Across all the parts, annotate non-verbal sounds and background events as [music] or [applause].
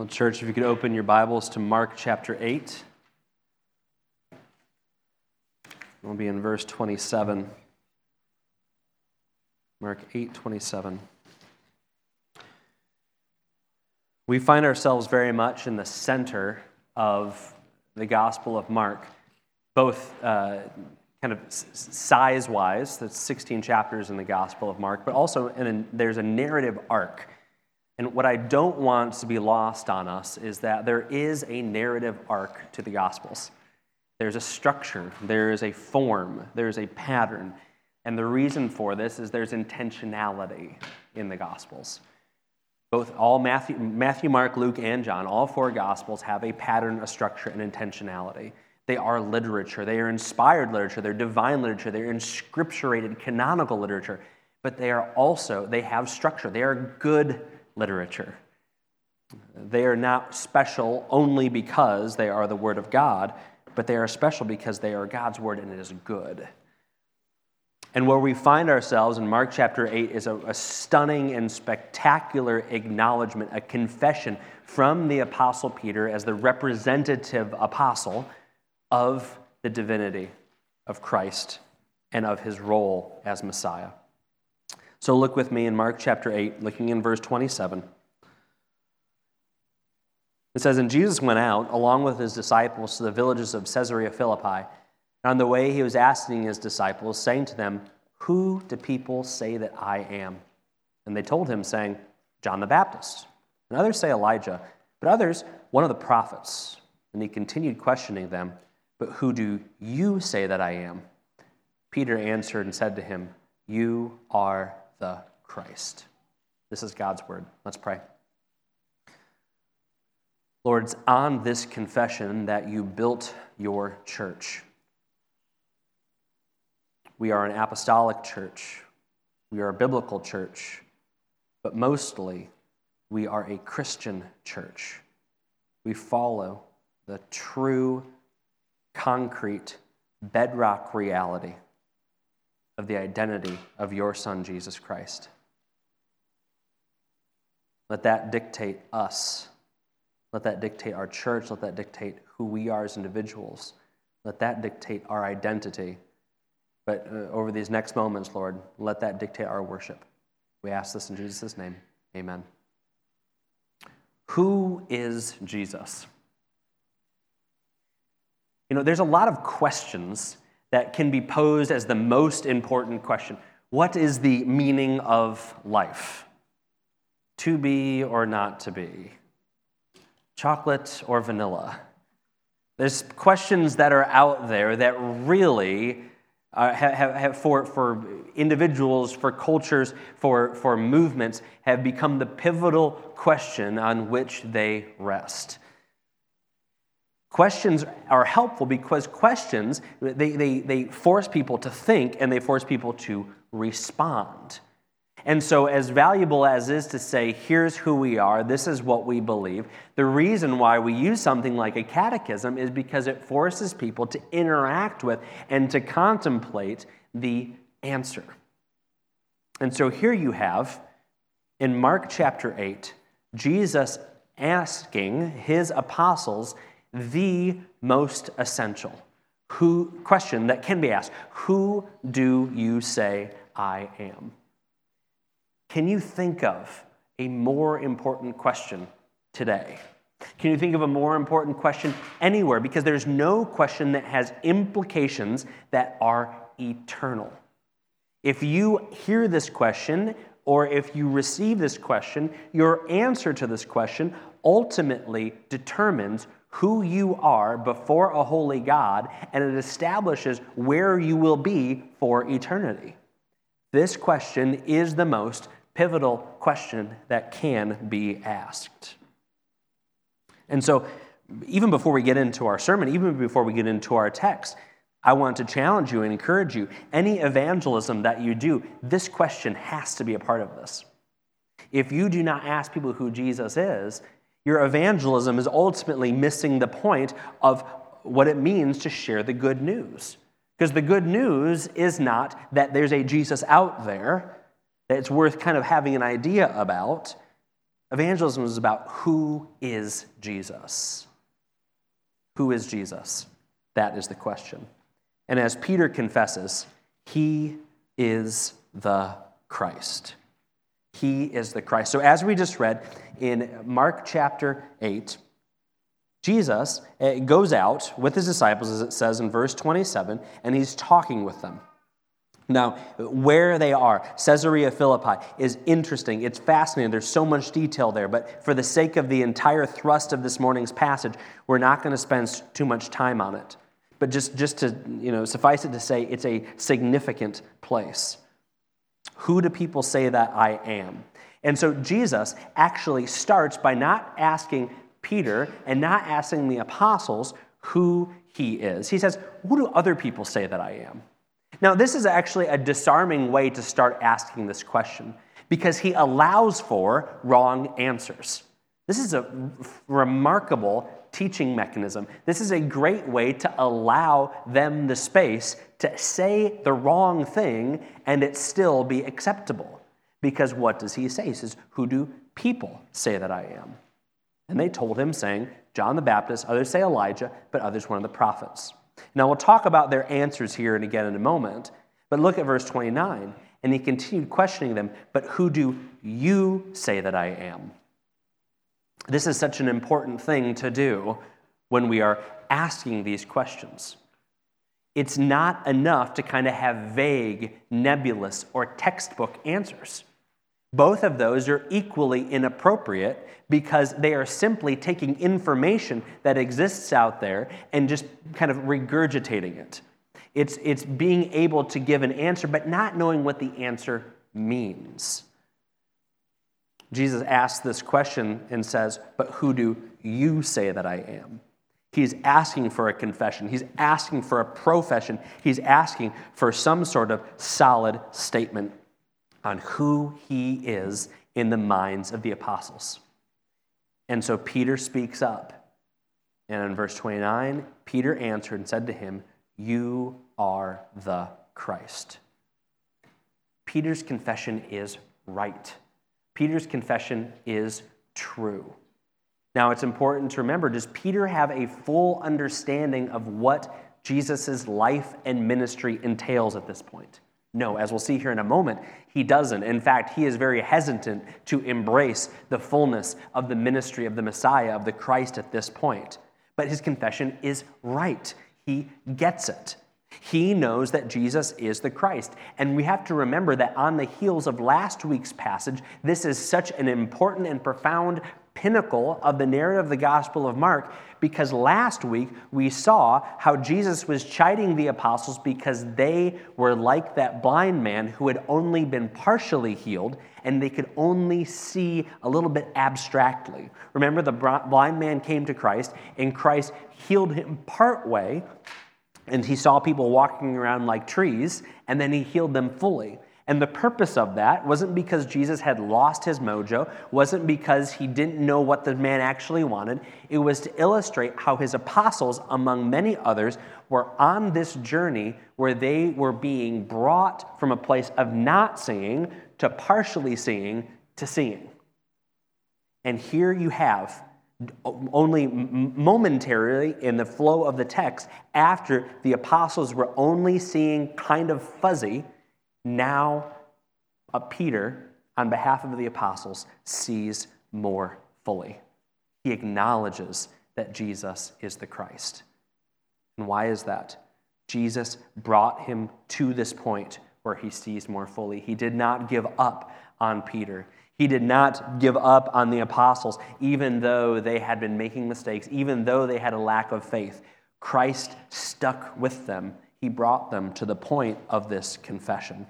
Well, church, if you could open your Bibles to Mark chapter 8. We'll be in verse 27. Mark 8 27. We find ourselves very much in the center of the Gospel of Mark, both uh, kind of size wise, that's 16 chapters in the Gospel of Mark, but also a, there's a narrative arc. And what I don't want to be lost on us is that there is a narrative arc to the Gospels. There's a structure, there is a form, there's a pattern. And the reason for this is there's intentionality in the Gospels. Both all Matthew, Matthew, Mark, Luke, and John, all four Gospels have a pattern, a structure, and intentionality. They are literature. They are inspired literature. They're divine literature. They're inscripturated canonical literature. But they are also, they have structure. They are good literature. They are not special only because they are the Word of God, but they are special because they are God's word and it is good. And where we find ourselves in Mark chapter 8 is a, a, stunning and spectacular acknowledgement, a confession from the Apostle Peter as the representative apostle of the divinity of Christ and of his role as Messiah. So look with me in Mark chapter 8, looking in verse 27. It says, And Jesus went out along with his disciples to the villages of Caesarea Philippi. And on the way, he was asking his disciples, saying to them, Who do people say that I am? And they told him, saying, John the Baptist. And others say Elijah, but others, one of the prophets. And he continued questioning them, But who do you say that I am? Peter answered and said to him, You are the Christ. This is God's word. Let's pray. Lord, it's on this confession that you built your church. We are an apostolic church. We are a biblical church. But mostly, we are a Christian church. We follow the true, concrete, bedrock reality of the identity of your Son, Jesus Christ. Let that dictate us let that dictate our church. Let that dictate who we are as individuals. Let that dictate our identity. But uh, over these next moments, Lord, let that dictate our worship. We ask this in Jesus' name. Amen. Who is Jesus? You know, there's a lot of questions that can be posed as the most important question. What is the meaning of life? To be or not to be? chocolate or vanilla? There's questions that are out there that really uh, have, have, for, for individuals, for cultures, for, for movements, have become the pivotal question on which they rest. Questions are helpful because questions, they, they, they force people to think and they force people to respond. And so, as valuable as is to say, here's who we are, this is what we believe, the reason why we use something like a catechism is because it forces people to interact with and to contemplate the answer. And so, here you have in Mark chapter 8, Jesus asking his apostles the most essential who, question that can be asked Who do you say I am? Can you think of a more important question today? Can you think of a more important question anywhere? Because there's no question that has implications that are eternal. If you hear this question, or if you receive this question, your answer to this question ultimately determines who you are before a holy God, and it establishes where you will be for eternity. This question is the most pivotal question that can be asked. And so, even before we get into our sermon, even before we get into our text, I want to challenge you and encourage you. Any evangelism that you do, this question has to be a part of this. If you do not ask people who Jesus is, your evangelism is ultimately missing the point of what it means to share the good news. Because the good news is not that there's a Jesus out there, that it's worth kind of having an idea about. Evangelism is about who is Jesus? Who is Jesus? That is the question. And as Peter confesses, he is the Christ. He is the Christ. So, as we just read in Mark chapter 8, Jesus eh, goes out with his disciples, as it says in verse 27, and he's talking with them. Now, where they are, Caesarea Philippi, is interesting. It's fascinating. There's so much detail there, but for the sake of the entire thrust of this morning's passage, we're not going to spend too much time on it. But just, just to you know, suffice it to say, it's a significant place. Who do people say that I am? And so Jesus actually starts by not asking Peter and not asking the apostles who he is. He says, Who do other people say that I am? Now, this is actually a disarming way to start asking this question because he allows for wrong answers. This is a remarkable teaching mechanism. This is a great way to allow them the space to say the wrong thing and it still be acceptable. Because what does he say? He says, Who do people say that I am? And they told him, saying, John the Baptist, others say Elijah, but others one of the prophets. Now, we'll talk about their answers here and again in a moment, but look at verse 29. And he continued questioning them, But who do you say that I am? This is such an important thing to do when we are asking these questions. It's not enough to kind of have vague, nebulous, or textbook answers. Both of those are equally inappropriate because they are simply taking information that exists out there and just kind of regurgitating it. It's, it's being able to give an answer, but not knowing what the answer means. Jesus asks this question and says, But who do you say that I am? He's asking for a confession. He's asking for a profession. He's asking for some sort of solid statement on who he is in the minds of the apostles. And so Peter speaks up. And in verse 29, Peter answered and said to him, You are the Christ. Peter's confession is right. Peter's confession is true. Now, it's important to remember does Peter have a full understanding of what Jesus' life and ministry entails at this point? No, as we'll see here in a moment, he doesn't. In fact, he is very hesitant to embrace the fullness of the ministry of the Messiah, of the Christ at this point. But his confession is right. He gets it. He knows that Jesus is the Christ. And we have to remember that on the heels of last week's passage, this is such an important and profound pinnacle of the narrative of the Gospel of Mark because last week we saw how Jesus was chiding the apostles because they were like that blind man who had only been partially healed and they could only see a little bit abstractly. Remember, the blind man came to Christ and Christ healed him part way and he saw people walking around like trees and then he healed them fully. And the purpose of that wasn't because Jesus had lost his mojo, wasn't because he didn't know what the man actually wanted. It was to illustrate how his apostles, among many others, were on this journey where they were being brought from a place of not seeing to partially seeing to seeing. And here you have only momentarily in the flow of the text after the apostles were only seeing kind of fuzzy now, a Peter, on behalf of the apostles, sees more fully. He acknowledges that Jesus is the Christ. And why is that? Jesus brought him to this point where he sees more fully. He did not give up on Peter. He did not give up on the apostles, even though they had been making mistakes, even though they had a lack of faith. Christ stuck with them he brought them to the point of this confession.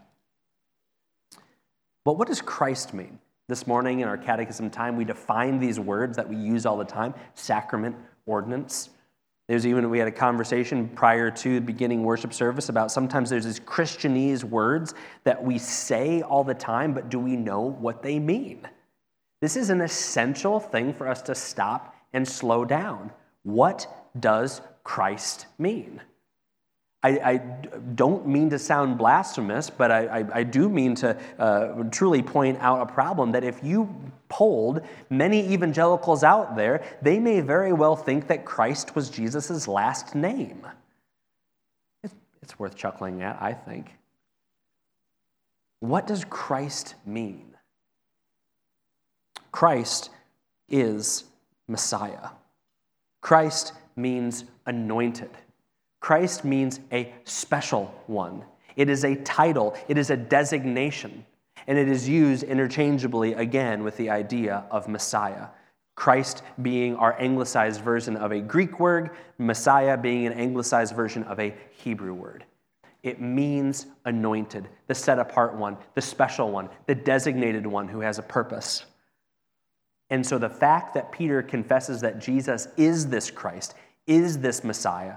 But what does Christ mean? This morning in our catechism time, we define these words that we use all the time sacrament, ordinance. There's even, we had a conversation prior to the beginning worship service about sometimes there's these Christianese words that we say all the time, but do we know what they mean? This is an essential thing for us to stop and slow down. What does Christ mean? I, I don't mean to sound blasphemous, but I, I, I do mean to uh, truly point out a problem that if you polled many evangelicals out there, they may very well think that Christ was Jesus' last name. It's, it's worth chuckling at, I think. What does Christ mean? Christ is Messiah. Christ means anointed. Christ means a special one. It is a title, it is a designation, and it is used interchangeably again with the idea of Messiah. Christ being our anglicized version of a Greek word, Messiah being an anglicized version of a Hebrew word. It means anointed, the set apart one, the special one, the designated one who has a purpose. And so the fact that Peter confesses that Jesus is this Christ, is this Messiah,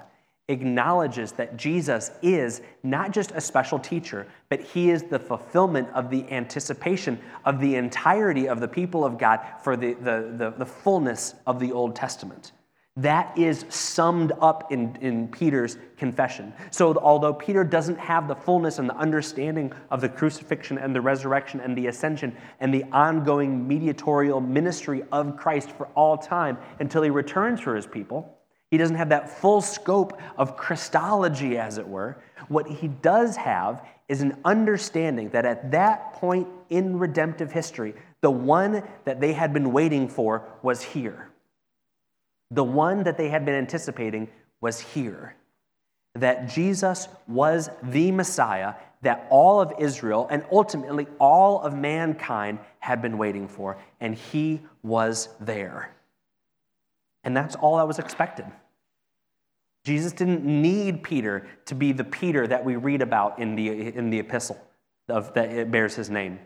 acknowledges that Jesus is not just a special teacher, but he is the fulfillment of the anticipation of the entirety of the people of God for the, the, the, the fullness of the Old Testament. That is summed up in, in Peter's confession. So, although Peter doesn't have the fullness and the understanding of the crucifixion and the resurrection and the ascension and the ongoing mediatorial ministry of Christ for all time until he returns for his people, he doesn't have that full scope of Christology, as it were. What he does have is an understanding that at that point in redemptive history, the one that they had been waiting for was here. The one that they had been anticipating was here. That Jesus was the Messiah that all of Israel and ultimately all of mankind had been waiting for, and he was there. And that's all that was expected. Jesus didn't need Peter to be the Peter that we read about in the, in the epistle of, that it bears his name.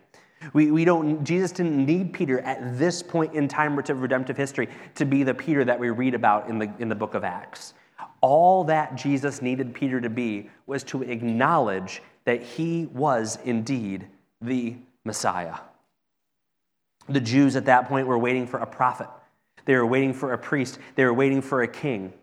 We, we don't, Jesus didn't need Peter at this point in time of redemptive history to be the Peter that we read about in the, in the book of Acts. All that Jesus needed Peter to be was to acknowledge that he was indeed the Messiah. The Jews at that point were waiting for a prophet, they were waiting for a priest, they were waiting for a king.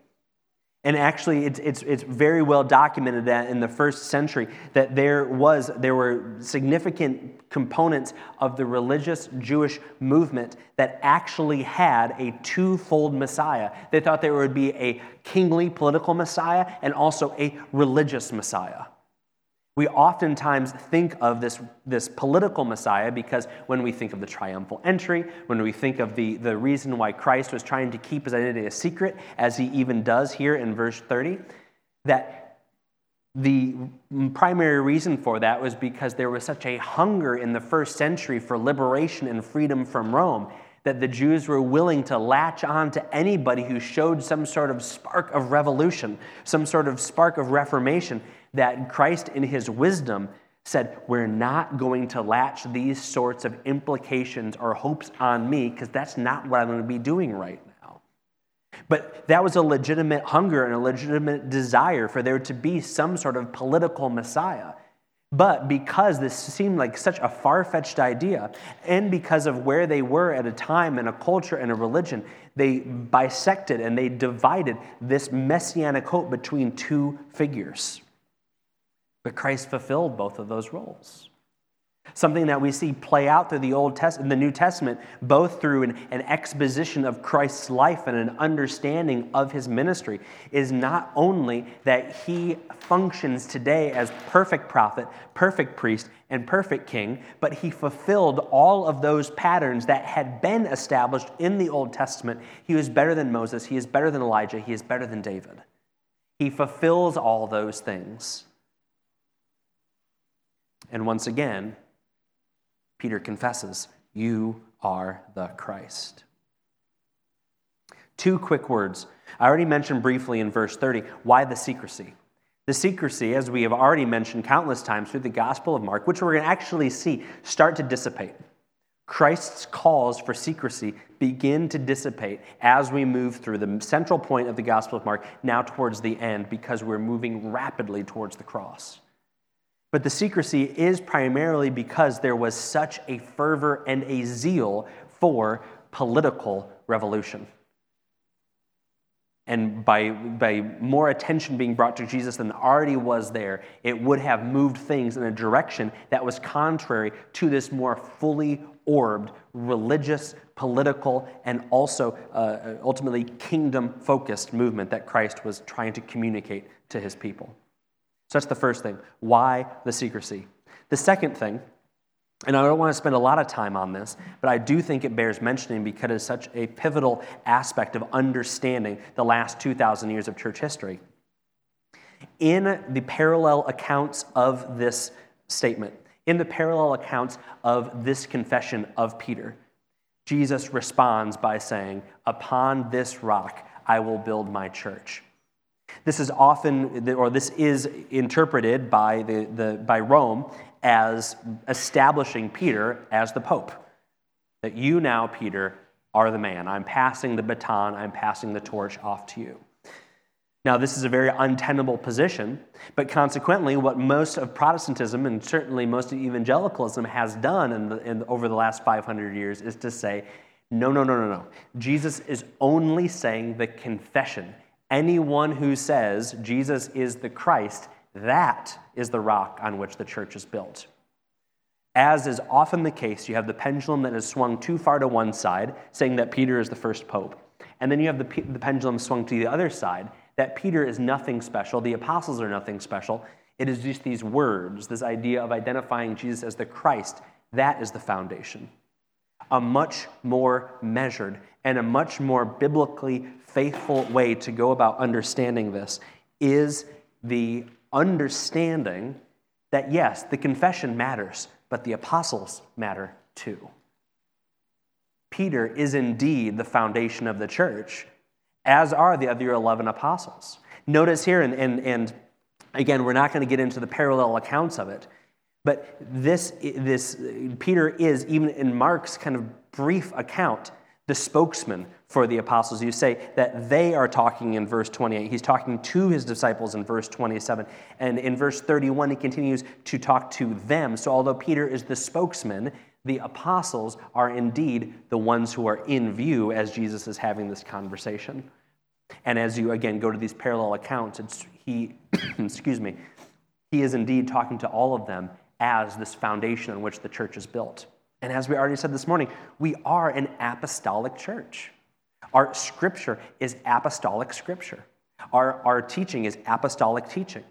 And actually, it's, it's, it's very well documented that in the first century that there was there were significant components of the religious Jewish movement that actually had a twofold Messiah. They thought there would be a kingly political Messiah and also a religious Messiah. We oftentimes think of this, this political Messiah because when we think of the triumphal entry, when we think of the, the reason why Christ was trying to keep his identity a secret, as he even does here in verse 30, that the primary reason for that was because there was such a hunger in the first century for liberation and freedom from Rome that the Jews were willing to latch on to anybody who showed some sort of spark of revolution, some sort of spark of reformation that Christ, in his wisdom, said, We're not going to latch these sorts of implications or hopes on me because that's not what I'm going to be doing right now. But that was a legitimate hunger and a legitimate desire for there to be some sort of political Messiah. But because this seemed like such a far fetched idea, and because of where they were at a time and a culture and a religion, they bisected and they divided this messianic hope between two figures. But Christ fulfilled both of those roles. Something that we see play out through the Old Testament, the New Testament, both through an, an, exposition of Christ's life and an understanding of his ministry, is not only that he functions today as perfect prophet, perfect priest, and perfect king, but he fulfilled all of those patterns that had been established in the Old Testament. He was better than Moses, he is better than Elijah, he is better than David. He fulfills all those things. And once again, Peter confesses, You are the Christ. Two quick words. I already mentioned briefly in verse 30 why the secrecy. The secrecy, as we have already mentioned countless times through the Gospel of Mark, which we're going to actually see start to dissipate. Christ's calls for secrecy begin to dissipate as we move through the central point of the Gospel of Mark, now towards the end, because we're moving rapidly towards the cross. But the secrecy is primarily because there was such a fervor and a zeal for political revolution. and by, by more attention being brought to Jesus than already was there, it would have moved things in a direction that was contrary to this more fully orbed religious, political, and also uh, ultimately kingdom focused movement that Christ was trying to communicate to his people. That's the first thing. Why the secrecy? The second thing and I don't want to spend a lot of time on this, but I do think it bears mentioning because it's such a pivotal aspect of understanding the last 2,000 years of church history. In the parallel accounts of this statement, in the parallel accounts of this confession of Peter, Jesus responds by saying, Upon this rock I will build my church. This is often, or this is interpreted by, the, the, by Rome as establishing Peter as the Pope. That you now, Peter, are the man. I'm passing the baton, I'm passing the torch off to you. Now, this is a very untenable position, but consequently, what most of Protestantism and certainly most of evangelicalism has done in the, in, over the last 500 years is to say, no, no, no, no, no. Jesus is only saying the confession. Anyone who says Jesus is the Christ that is the rock on which the church is built. As is often the case, you have the pendulum that has swung too far to one side, saying that Peter is the first pope. And then you have the, the pendulum swung to the other side, that Peter is nothing special, the apostles are nothing special. It is just these words, this idea of identifying Jesus as the Christ, that is the foundation. A much more measured and a much more biblically faithful way to go about understanding this is the understanding that yes, the confession matters, but the apostles matter too. Peter is indeed the foundation of the church, as are the other 11 apostles. Notice here, and, and, and again, we're not going to get into the parallel accounts of it, but this, this Peter is, even in Mark's kind of brief account, the spokesman for the apostles. You say that they are talking in verse 28. He's talking to his disciples in verse 27. And in verse 31, he continues to talk to them. So, although Peter is the spokesman, the apostles are indeed the ones who are in view as Jesus is having this conversation. And as you again go to these parallel accounts, it's, he, [clears throat] excuse me, he is indeed talking to all of them as this foundation on which the church is built. And as we already said this morning, we are an apostolic church. Our scripture is apostolic scripture. Our, our teaching is apostolic teaching.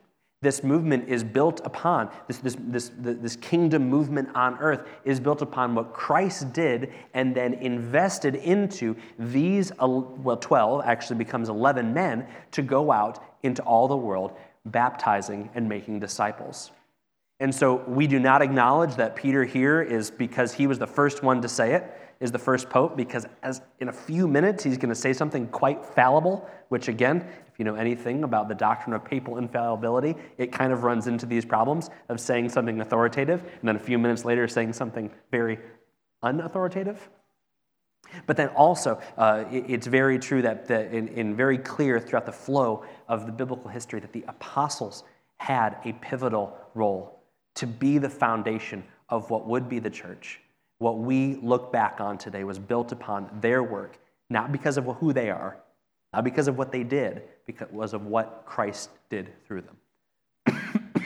This movement is built upon, this, this, this, this kingdom movement on earth is built upon what Christ did and then invested into these, well, 12 actually becomes 11 men to go out into all the world, baptizing and making disciples. And so we do not acknowledge that Peter here is because he was the first one to say it, is the first pope, because as in a few minutes he's going to say something quite fallible, which again, if you know anything about the doctrine of papal infallibility, it kind of runs into these problems of saying something authoritative and then a few minutes later saying something very unauthoritative. But then also, uh, it, it's very true that, that in, in very clear throughout the flow of the biblical history that the apostles had a pivotal role to be the foundation of what would be the church. What we look back on today was built upon their work, not because of who they are, not because of what they did, because of what Christ did through them. [coughs]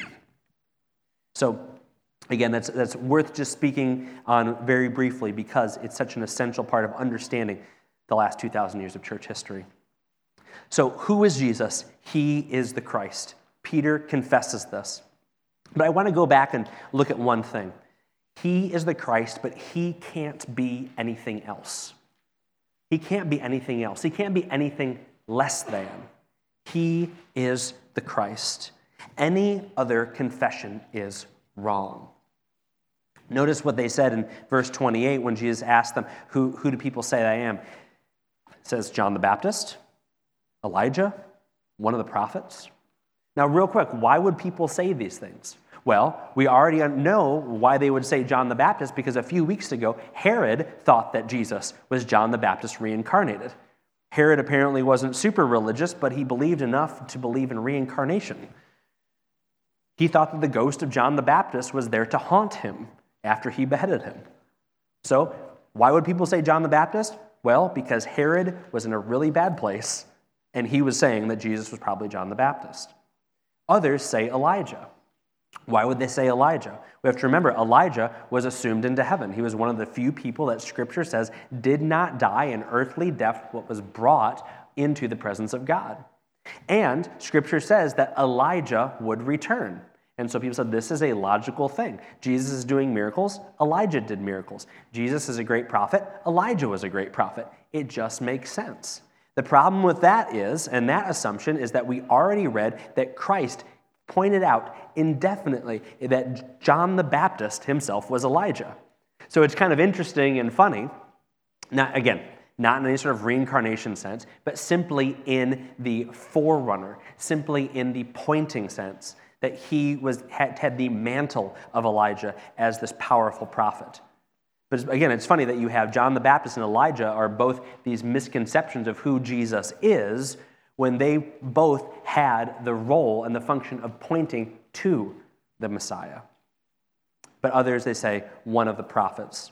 so, again, that's, that's worth just speaking on very briefly because it's such an essential part of understanding the last 2,000 years of church history. So, who is Jesus? He is the Christ. Peter confesses this. But I want to go back and look at one thing. He is the Christ, but he can't be anything else. He can't be anything else. He can't be anything less than. He is the Christ. Any other confession is wrong. Notice what they said in verse 28 when Jesus asked them, Who, who do people say I am? It says John the Baptist, Elijah, one of the prophets. Now, real quick, why would people say these things? Well, we already know why they would say John the Baptist because a few weeks ago, Herod thought that Jesus was John the Baptist reincarnated. Herod apparently wasn't super religious, but he believed enough to believe in reincarnation. He thought that the ghost of John the Baptist was there to haunt him after he beheaded him. So, why would people say John the Baptist? Well, because Herod was in a really bad place And he was saying that Jesus was probably John the Baptist. Others say Elijah. Why would they say Elijah? We have to remember Elijah was assumed into heaven. He was one of the few people that scripture says did not die an earthly death, but was brought into the presence of God. And scripture says that Elijah would return. And so people said this is a logical thing. Jesus is doing miracles, Elijah did miracles. Jesus is a great prophet, Elijah was a great prophet. It just makes sense. The problem with that is, and that assumption is that we already read that Christ pointed out indefinitely that John the Baptist himself was Elijah. So it's kind of interesting and funny. Not, again, not in any sort of reincarnation sense, but simply in the forerunner, simply in the pointing sense that he was, had, had the mantle of Elijah as this powerful prophet. But again, it's funny that you have John the Baptist and Elijah are both these misconceptions of who Jesus is when they both had the role and the function of pointing to the Messiah. But others, they say, one of the prophets.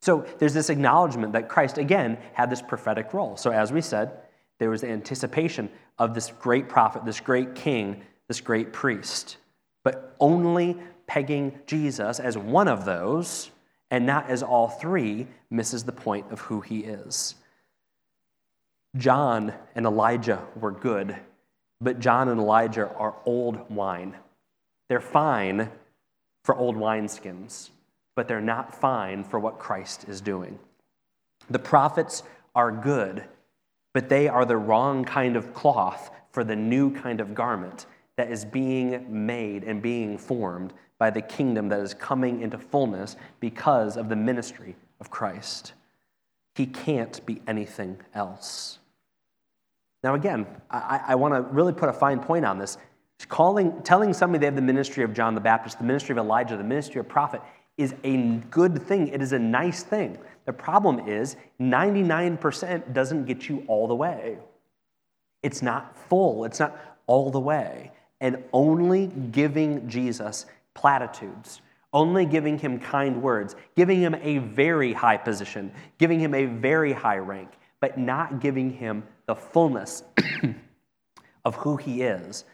So there's this acknowledgement that Christ, again, had this prophetic role. So as we said, there was the anticipation of this great prophet, this great king, this great priest. But only pegging Jesus as one of those and not as all three misses the point of who he is. John and Elijah were good, but John and Elijah are old wine. They're fine for old wineskins but they're not fine for what Christ is doing. The prophets are good, but they are the wrong kind of cloth for the new kind of garment that is being made and being formed by the kingdom that is coming into fullness because of the ministry of Christ. He can't be anything else. Now, again, I, I want to really put a fine point on this. Calling, telling somebody they have the ministry of John the Baptist, the ministry of Elijah, the ministry of prophet, is a good thing. It is a nice thing. The problem is 99% doesn't get you all the way. It's not full, it's not all the way. And only giving Jesus platitudes, only giving him kind words, giving him a very high position, giving him a very high rank, but not giving him the fullness [clears throat] of who he is,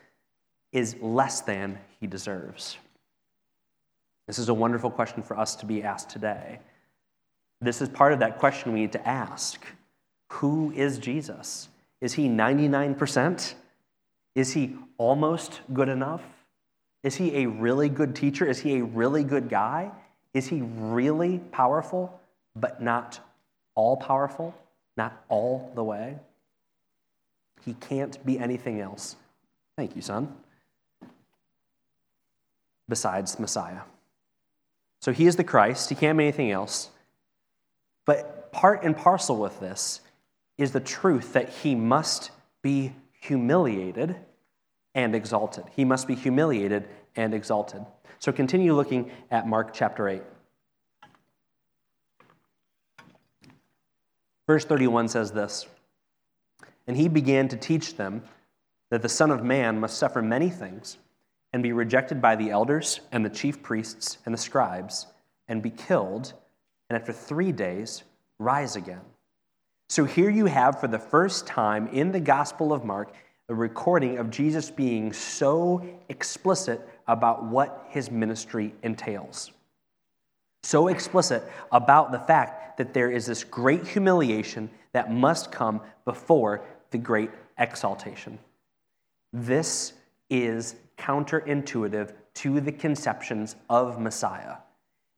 is less than he deserves. This is a wonderful question for us to be asked today. This is part of that question we need to ask Who is Jesus? Is he 99%? Is he almost good enough? Is he a really good teacher? Is he a really good guy? Is he really powerful, but not all powerful, not all the way? He can't be anything else. Thank you, son. Besides Messiah. So he is the Christ, he can't be anything else. But part and parcel with this is the truth that he must be humiliated and exalted. He must be humiliated and exalted. So continue looking at Mark chapter 8. Verse 31 says this And he began to teach them that the Son of Man must suffer many things and be rejected by the elders and the chief priests and the scribes and be killed, and after three days rise again. So here you have, for the first time in the Gospel of Mark, a recording of Jesus being so explicit about what his ministry entails. So explicit about the fact that there is this great humiliation that must come before the great exaltation. This is counterintuitive to the conceptions of Messiah.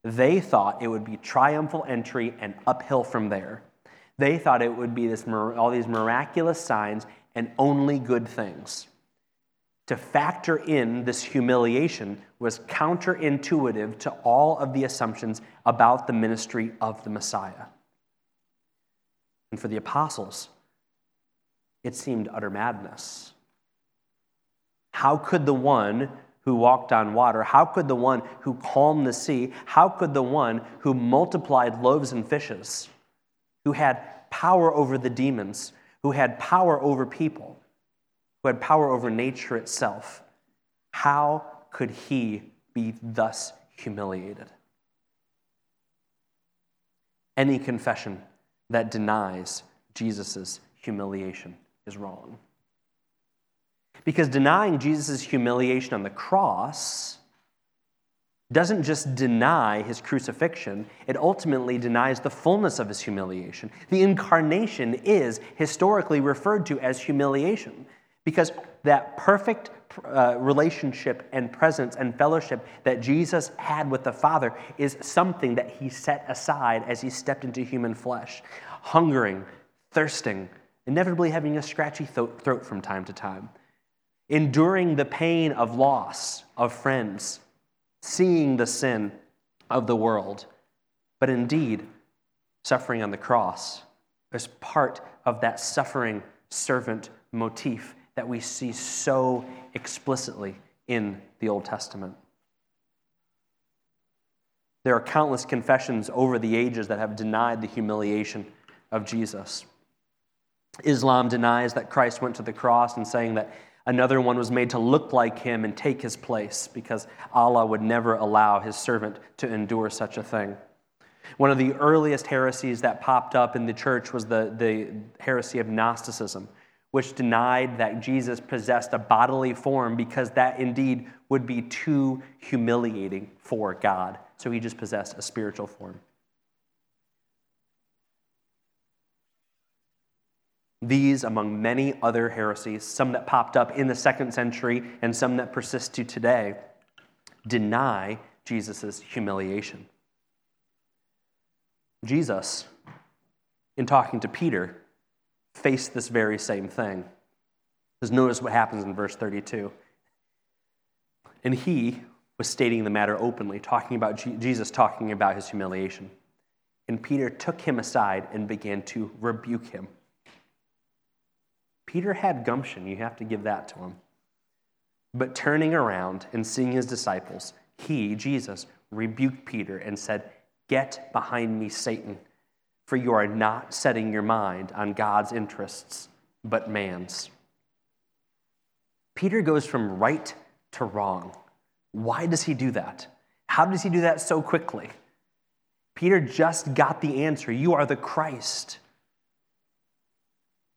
They thought it would be triumphal entry and uphill from there. They thought it would be this, all these miraculous signs and only good things. To factor in this humiliation was counterintuitive to all of the assumptions about the ministry of the Messiah. And for the apostles, it seemed utter madness. How could the one who walked on water, how could the one who calmed the sea, how could the one who multiplied loaves and fishes, who had power over the demons, who had power over people, who had power over nature itself, how could he be thus humiliated? Any confession that denies Jesus' humiliation is wrong. Because denying Jesus' humiliation on the cross doesn't just deny his crucifixion, it ultimately denies the fullness of his humiliation. The incarnation is historically referred to as humiliation because that perfect uh, relationship and presence and fellowship that Jesus had with the Father is something that he set aside as he stepped into human flesh, hungering, thirsting, inevitably having a scratchy throat from time to time, enduring the pain of loss of friends, seeing the sin of the world, but indeed suffering on the cross as part of that suffering servant motif that we see so explicitly in the Old Testament. There are countless confessions over the ages that have denied the humiliation of Jesus. Islam denies that Christ went to the cross and saying that another one was made to look like him and take his place because Allah would never allow his servant to endure such a thing. One of the earliest heresies that popped up in the church was the, the heresy of Gnosticism, which denied that Jesus possessed a bodily form because that indeed would be too humiliating for God. So he just possessed a spiritual form. These, among many other heresies, some that popped up in the second century and some that persist to today, deny Jesus' humiliation. Jesus, in talking to Peter, faced this very same thing. Because notice what happens in verse 32. And he was stating the matter openly, talking about Jesus talking about his humiliation. And Peter took him aside and began to rebuke him. Peter had gumption, you have to give that to him. But turning around and seeing his disciples, he, Jesus, rebuked Peter and said, Get behind me, Satan, for you are not setting your mind on God's interests, but man's. Peter goes from right to wrong. Why does he do that? How does he do that so quickly? Peter just got the answer You are the Christ.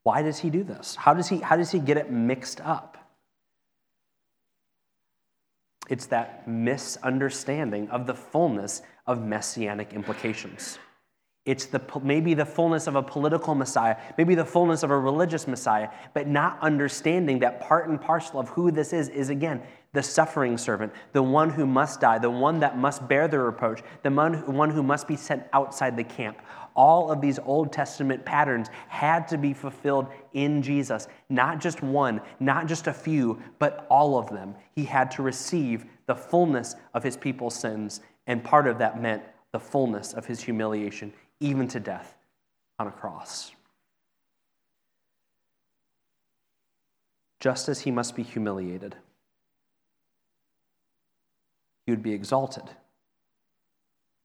Why does he do this? How does he, how does he get it mixed up? It's that misunderstanding of the fullness of messianic implications. It's the, maybe the fullness of a political Messiah, maybe the fullness of a religious Messiah, but not understanding that part and parcel of who this is is again the suffering servant, the one who must die, the one that must bear the reproach, the one who must be sent outside the camp all of these Old Testament patterns had to be fulfilled in Jesus. Not just one, not just a few, but all of them. He had to receive the fullness of his people's sins, and part of that meant the fullness of his humiliation, even to death on a cross. Just as he must be humiliated, he would be exalted.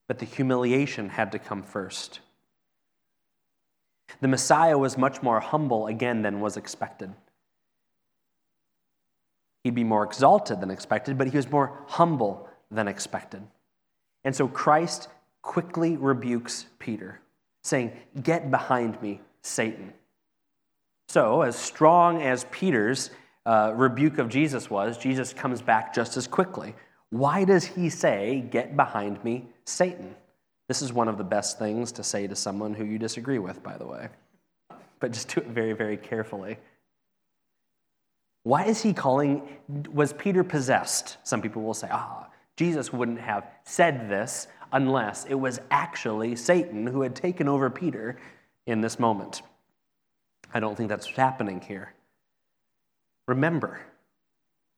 But the humiliation had to come first. The Messiah was much more humble again than was expected. He'd be more exalted than expected, but he was more humble than expected. And so Christ quickly rebukes Peter, saying, Get behind me, Satan. So, as strong as Peter's uh, rebuke of Jesus was, Jesus comes back just as quickly. Why does he say, Get behind me, Satan? This is one of the best things to say to someone who you disagree with, by the way. But just do it very, very carefully. Why is he calling? Was Peter possessed? Some people will say, ah, Jesus wouldn't have said this unless it was actually Satan who had taken over Peter in this moment. I don't think that's happening here. Remember,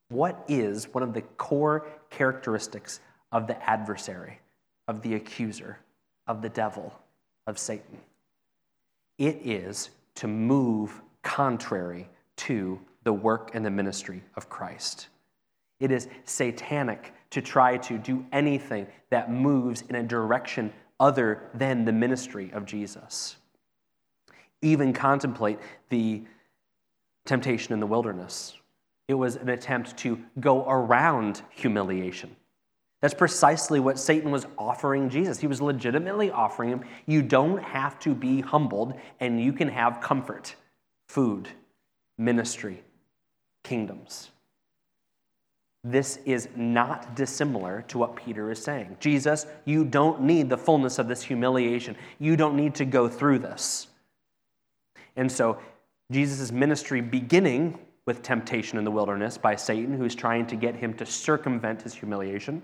what is one of the core characteristics of the adversary, of the accuser? of the devil, of Satan. It is to move contrary to the work and the ministry of Christ. It is satanic to try to do anything that moves in a direction other than the ministry of Jesus. Even contemplate the temptation in the wilderness. It was an attempt to go around humiliation. That's precisely what Satan was offering Jesus. He was legitimately offering him you don't have to be humbled and you can have comfort, food. ministry, kingdoms. This is not dissimilar to what Peter is saying. Jesus, you don't need the fullness of this humiliation. You don't need to go through this. And so, Jesus' ministry beginning with temptation in the wilderness by Satan, who's trying to get him to circumvent his humiliation.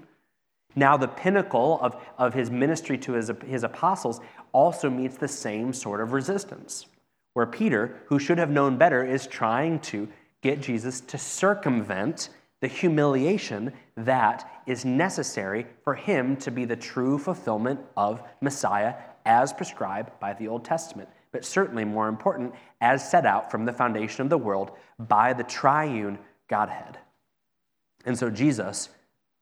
Now, the pinnacle of, of his ministry to his, his apostles also meets the same sort of resistance, where Peter, who should have known better, is trying to get Jesus to circumvent the humiliation that is necessary for him to be the true fulfillment of Messiah as prescribed by the Old Testament, but certainly more important, as set out from the foundation of the world by the triune Godhead. And so Jesus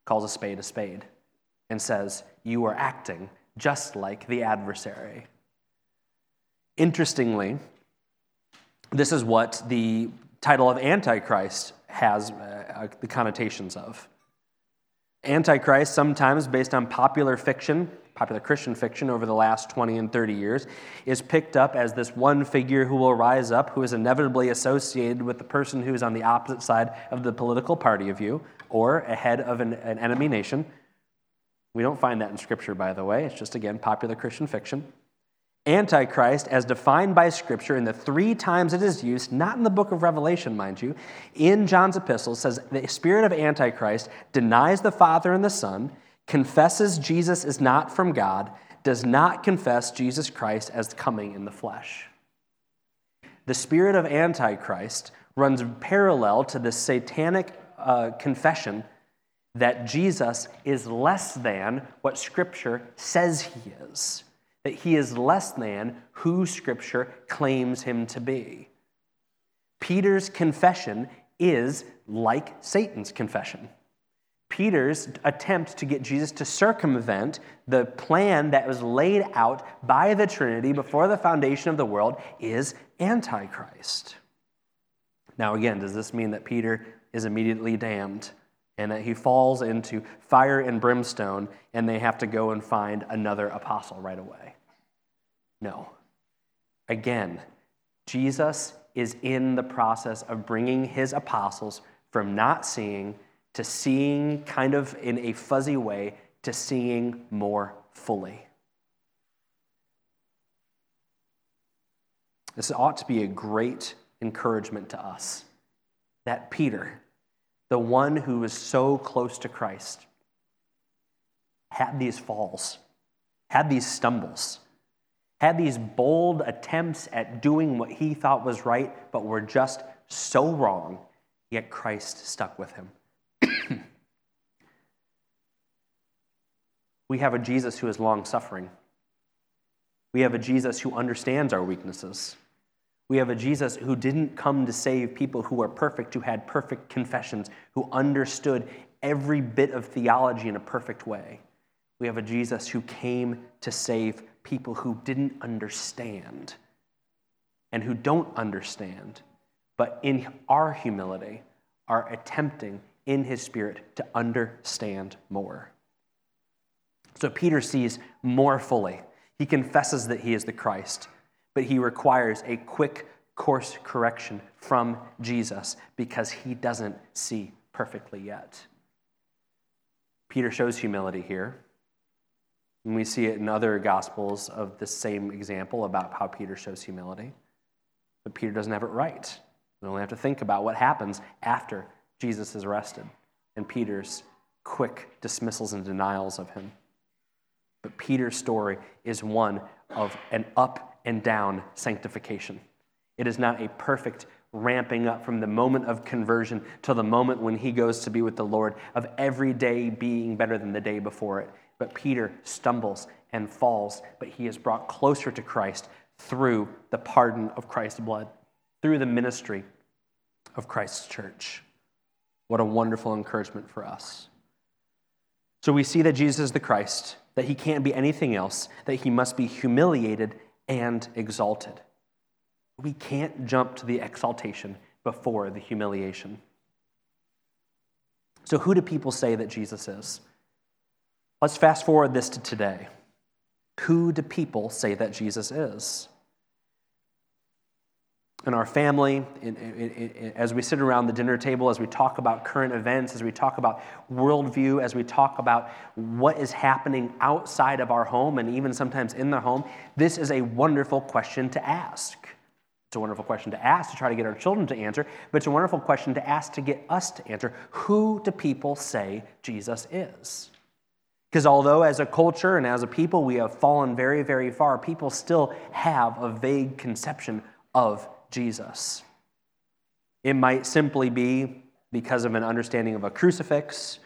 calls a spade a spade and says, You are acting just like the adversary. Interestingly, this is what the title of Antichrist has uh, uh, the connotations of. Antichrist, sometimes based on popular fiction, popular Christian fiction over the last 20 and 30 years, is picked up as this one figure who will rise up, who is inevitably associated with the person who is on the opposite side of the political party of you, or ahead of an, an enemy nation. We don't find that in Scripture, by the way. It's just, again, popular Christian fiction. Antichrist, as defined by Scripture in the three times it is used, not in the book of Revelation, mind you, in John's epistle, says the spirit of Antichrist denies the Father and the Son, confesses Jesus is not from God, does not confess Jesus Christ as coming in the flesh. The spirit of Antichrist runs parallel to the satanic uh, confession that Jesus is less than what Scripture says he is that he is less than who Scripture claims him to be. Peter's confession is like Satan's confession. Peter's attempt to get Jesus to circumvent the plan that was laid out by the Trinity before the foundation of the world is Antichrist. Now, again, does this mean that Peter is immediately damned and that he falls into fire and brimstone and they have to go and find another apostle right away? No. Again, Jesus is in the process of bringing his apostles from not seeing to seeing kind of in a fuzzy way to seeing more fully. This ought to be a great encouragement to us that Peter, the one who was so close to Christ, had these falls, had these stumbles had these bold attempts at doing what he thought was right, but were just so wrong, yet Christ stuck with him. [clears throat] we have a Jesus who is long suffering. We have a Jesus who understands our weaknesses. We have a Jesus who didn't come to save people who are perfect, who had perfect confessions, who understood every bit of theology in a perfect way. We have a Jesus who came to save people who didn't understand and who don't understand, but in our humility are attempting in his spirit to understand more. So Peter sees more fully. He confesses that he is the Christ, but he requires a quick course correction from Jesus because he doesn't see perfectly yet. Peter shows humility here. And we see it in other gospels of the same example about how Peter shows humility. But Peter doesn't have it right. We only have to think about what happens after Jesus is arrested and Peter's quick dismissals and denials of him. But Peter's story is one of an up and down sanctification. It is not a perfect ramping up from the moment of conversion to the moment when he goes to be with the Lord, of every day being better than the day before it. But Peter stumbles and falls, but he is brought closer to Christ through the pardon of Christ's blood, through the ministry of Christ's church. What a wonderful encouragement for us. So we see that Jesus is the Christ, that he can't be anything else, that he must be humiliated and exalted. We can't jump to the exaltation before the humiliation. So, who do people say that Jesus is? Let's fast forward this to today. Who do people say that Jesus is? In our family, in, in, in, as we sit around the dinner table, as we talk about current events, as we talk about worldview, as we talk about what is happening outside of our home and even sometimes in the home, this is a wonderful question to ask. It's a wonderful question to ask to try to get our children to answer, but it's a wonderful question to ask to get us to answer. Who do people say Jesus is? Because although as a culture and as a people we have fallen very, very far, people still have a vague conception of Jesus. It might simply be because of an understanding of a crucifix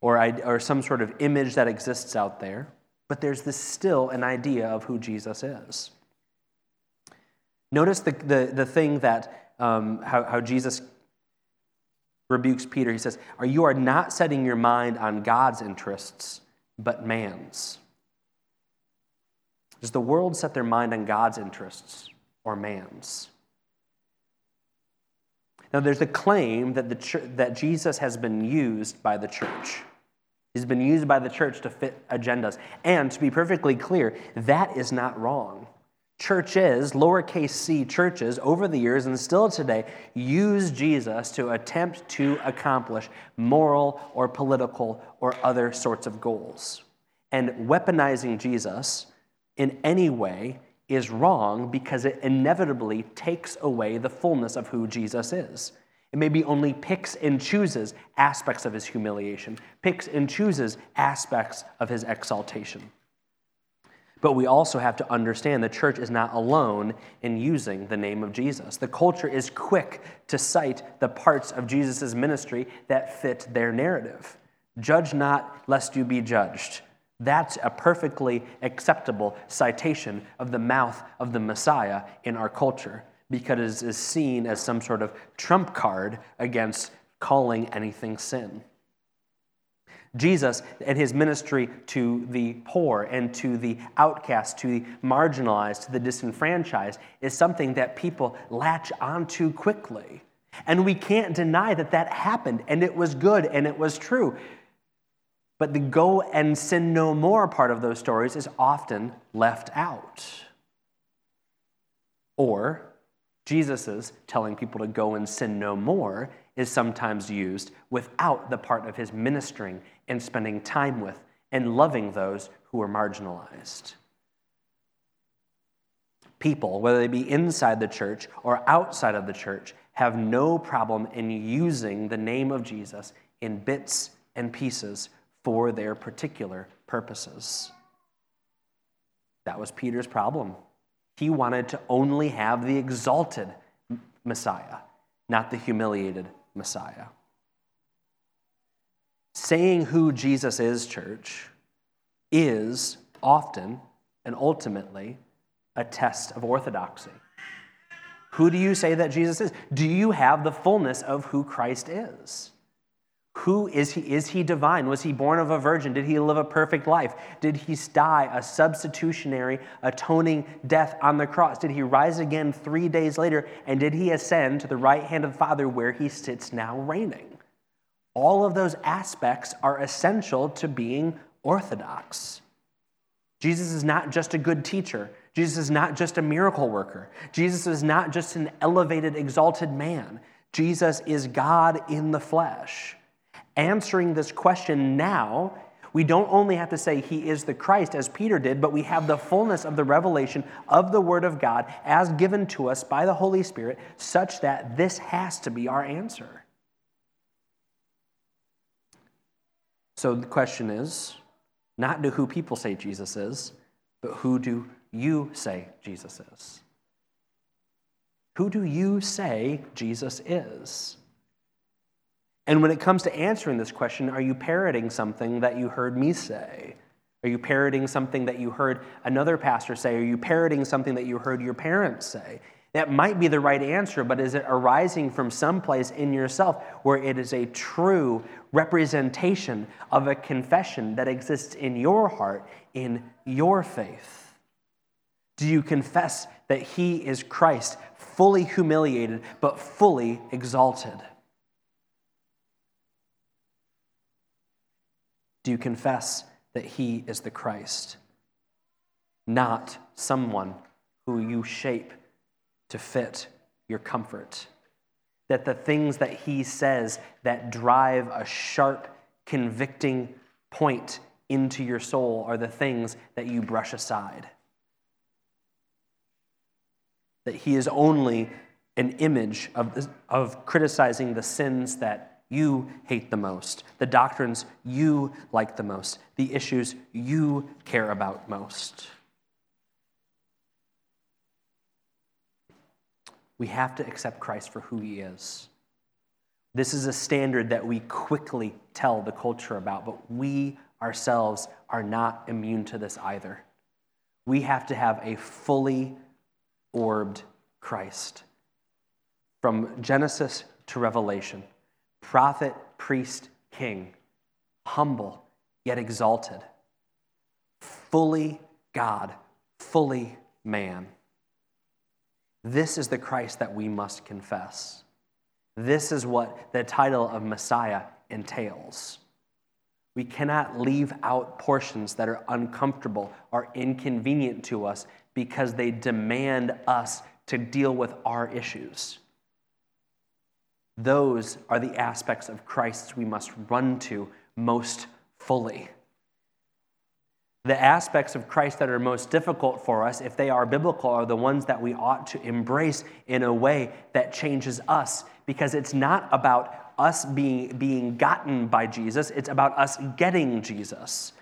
or, or some sort of image that exists out there, but there's this still an idea of who Jesus is. Notice the, the, the thing that, um, how, how Jesus rebukes Peter. He says, are, You are not setting your mind on God's interests, but man's. Does the world set their mind on God's interests or man's? Now, there's a claim that, the that Jesus has been used by the church. He's been used by the church to fit agendas. And to be perfectly clear, that is not wrong churches, lowercase c churches, over the years and still today, use Jesus to attempt to accomplish moral or political or other sorts of goals. And weaponizing Jesus in any way is wrong because it inevitably takes away the fullness of who Jesus is. It maybe only picks and chooses aspects of his humiliation, picks and chooses aspects of his exaltation. But we also have to understand the church is not alone in using the name of Jesus. The culture is quick to cite the parts of Jesus' ministry that fit their narrative. Judge not, lest you be judged. That's a perfectly acceptable citation of the mouth of the Messiah in our culture because it is seen as some sort of trump card against calling anything sin. Jesus and his ministry to the poor and to the outcast, to the marginalized, to the disenfranchised is something that people latch onto quickly. And we can't deny that that happened and it was good and it was true. But the go and sin no more part of those stories is often left out. Or Jesus's telling people to go and sin no more is sometimes used without the part of his ministering and spending time with and loving those who are marginalized. People, whether they be inside the church or outside of the church, have no problem in using the name of Jesus in bits and pieces for their particular purposes. That was Peter's problem. He wanted to only have the exalted Messiah, not the humiliated Messiah. Saying who Jesus is, church, is often and ultimately a test of orthodoxy. Who do you say that Jesus is? Do you have the fullness of who Christ is? Who is he? Is he divine? Was he born of a virgin? Did he live a perfect life? Did he die a substitutionary, atoning death on the cross? Did he rise again three days later? And did he ascend to the right hand of the Father where he sits now reigning? All of those aspects are essential to being orthodox. Jesus is not just a good teacher. Jesus is not just a miracle worker. Jesus is not just an elevated, exalted man. Jesus is God in the flesh answering this question now, we don't only have to say he is the Christ as Peter did, but we have the fullness of the revelation of the Word of God as given to us by the Holy Spirit, such that this has to be our answer. So the question is not to who people say Jesus is, but who do you say Jesus is? Who do you say Jesus is? And when it comes to answering this question, are you parroting something that you heard me say? Are you parroting something that you heard another pastor say? Are you parroting something that you heard your parents say? That might be the right answer, but is it arising from someplace in yourself where it is a true representation of a confession that exists in your heart, in your faith? Do you confess that He is Christ, fully humiliated, but fully exalted? Do you confess that he is the Christ, not someone who you shape to fit your comfort. That the things that he says that drive a sharp, convicting point into your soul are the things that you brush aside. That he is only an image of, of criticizing the sins that you hate the most, the doctrines you like the most, the issues you care about most. We have to accept Christ for who he is. This is a standard that we quickly tell the culture about, but we ourselves are not immune to this either. We have to have a fully orbed Christ. From Genesis to Revelation, prophet, priest, king, humble yet exalted, fully God, fully man. This is the Christ that we must confess. This is what the title of Messiah entails. We cannot leave out portions that are uncomfortable or inconvenient to us because they demand us to deal with our issues. Those are the aspects of Christ we must run to most fully the aspects of Christ that are most difficult for us, if they are biblical, are the ones that we ought to embrace in a way that changes us. Because it's not about us being, being gotten by Jesus, it's about us getting Jesus.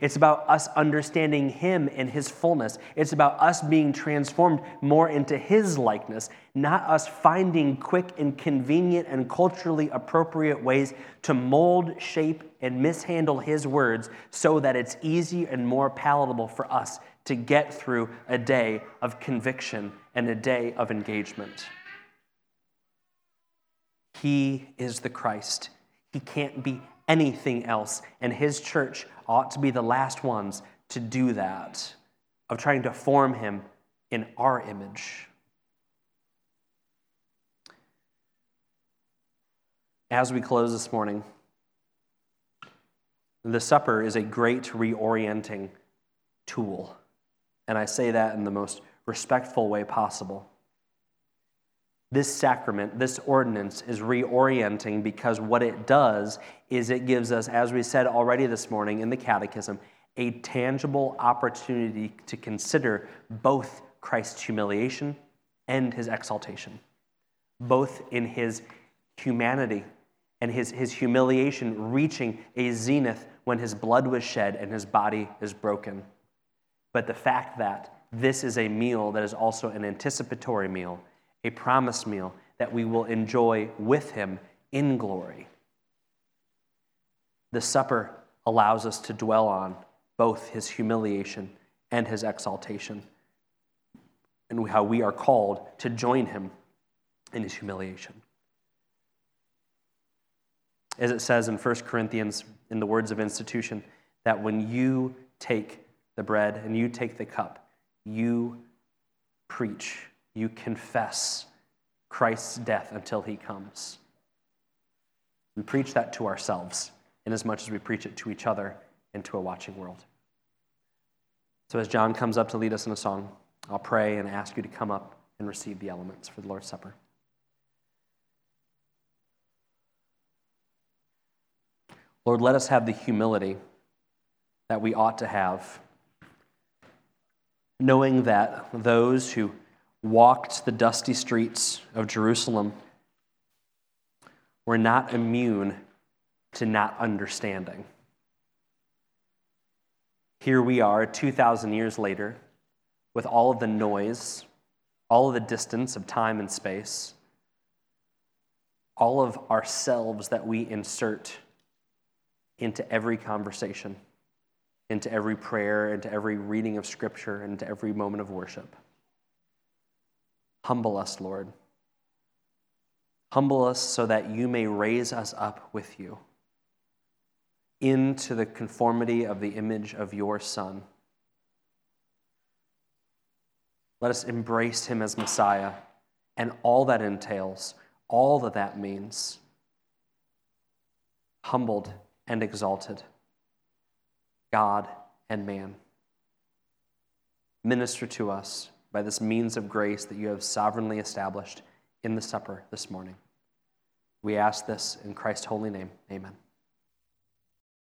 It's about us understanding Him in His fullness. It's about us being transformed more into His likeness, not us finding quick and convenient and culturally appropriate ways to mold, shape, and mishandle His words so that it's easy and more palatable for us to get through a day of conviction and a day of engagement. He is the Christ. He can't be anything else. And his church ought to be the last ones to do that, of trying to form him in our image. As we close this morning, the supper is a great reorienting tool. And I say that in the most respectful way possible. This sacrament, this ordinance is reorienting because what it does is it gives us, as we said already this morning in the Catechism, a tangible opportunity to consider both Christ's humiliation and his exaltation, both in his humanity and his, his humiliation reaching a zenith when his blood was shed and his body is broken. But the fact that this is a meal that is also an anticipatory meal a promised meal that we will enjoy with him in glory. The supper allows us to dwell on both his humiliation and his exaltation, and how we are called to join him in his humiliation. As it says in 1 Corinthians, in the words of institution, that when you take the bread and you take the cup, you preach you confess Christ's death until he comes. We preach that to ourselves in as much as we preach it to each other and to a watching world. So, as John comes up to lead us in a song, I'll pray and ask you to come up and receive the elements for the Lord's Supper. Lord, let us have the humility that we ought to have, knowing that those who walked the dusty streets of Jerusalem were not immune to not understanding. Here we are, 2,000 years later, with all of the noise, all of the distance of time and space, all of ourselves that we insert into every conversation, into every prayer, into every reading of Scripture, into every moment of worship. Humble us, Lord. Humble us so that you may raise us up with you into the conformity of the image of your Son. Let us embrace him as Messiah and all that entails, all that that means. Humbled and exalted, God and man. Minister to us by this means of grace that you have sovereignly established in the supper this morning. We ask this in Christ's holy name. Amen.